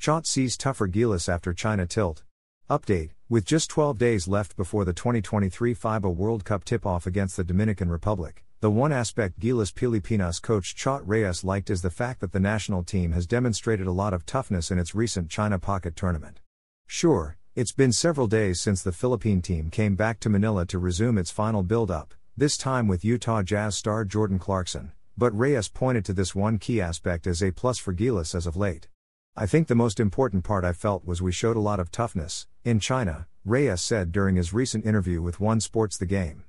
Chot sees tougher Gilas after China tilt. Update With just 12 days left before the 2023 FIBA World Cup tip off against the Dominican Republic, the one aspect Gilas Pilipinas coach Chot Reyes liked is the fact that the national team has demonstrated a lot of toughness in its recent China Pocket tournament. Sure, it's been several days since the Philippine team came back to Manila to resume its final build up, this time with Utah Jazz star Jordan Clarkson, but Reyes pointed to this one key aspect as a plus for Gilas as of late. I think the most important part I felt was we showed a lot of toughness, in China, Reyes said during his recent interview with One Sports The Game.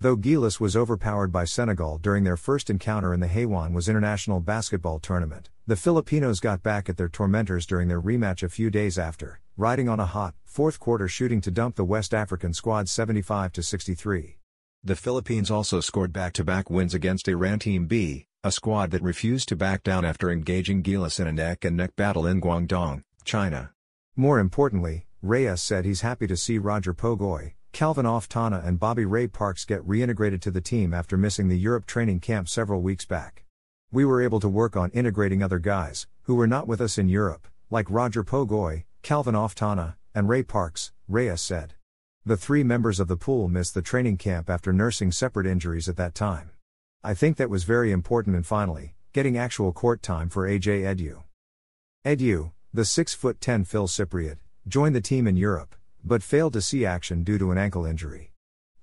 Though Gilas was overpowered by Senegal during their first encounter in the Heyuan WUS International Basketball Tournament, the Filipinos got back at their tormentors during their rematch a few days after, riding on a hot, fourth quarter shooting to dump the West African squad 75 63. The Philippines also scored back to back wins against Iran Team B, a squad that refused to back down after engaging Gilas in a neck and neck battle in Guangdong, China. More importantly, Reyes said he's happy to see Roger Pogoy, Calvin Oftana, and Bobby Ray Parks get reintegrated to the team after missing the Europe training camp several weeks back. We were able to work on integrating other guys, who were not with us in Europe, like Roger Pogoy, Calvin Oftana, and Ray Parks, Reyes said. The three members of the pool missed the training camp after nursing separate injuries at that time. I think that was very important and finally, getting actual court time for AJ Edu. Edu, the 6 foot 10 Fil-Cypriot, joined the team in Europe, but failed to see action due to an ankle injury.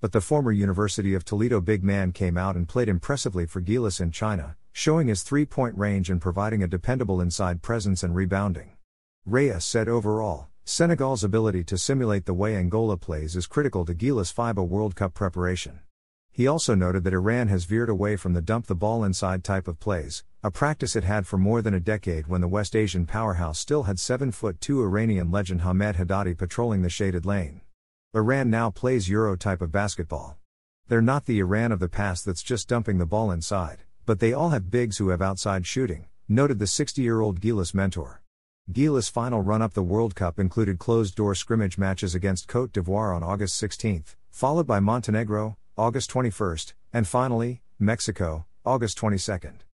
But the former University of Toledo big man came out and played impressively for Gilas in China, showing his three point range and providing a dependable inside presence and rebounding. Reyes said overall, Senegal's ability to simulate the way Angola plays is critical to Gilas FIBA World Cup preparation. He also noted that Iran has veered away from the dump the ball inside type of plays, a practice it had for more than a decade when the West Asian powerhouse still had 7 foot 2 Iranian legend Hamed Haddadi patrolling the shaded lane. Iran now plays Euro type of basketball. They're not the Iran of the past that's just dumping the ball inside, but they all have bigs who have outside shooting, noted the 60 year old Gilas mentor. Gilas' final run up the World Cup included closed door scrimmage matches against Cote d'Ivoire on August 16, followed by Montenegro, August 21, and finally, Mexico, August 22.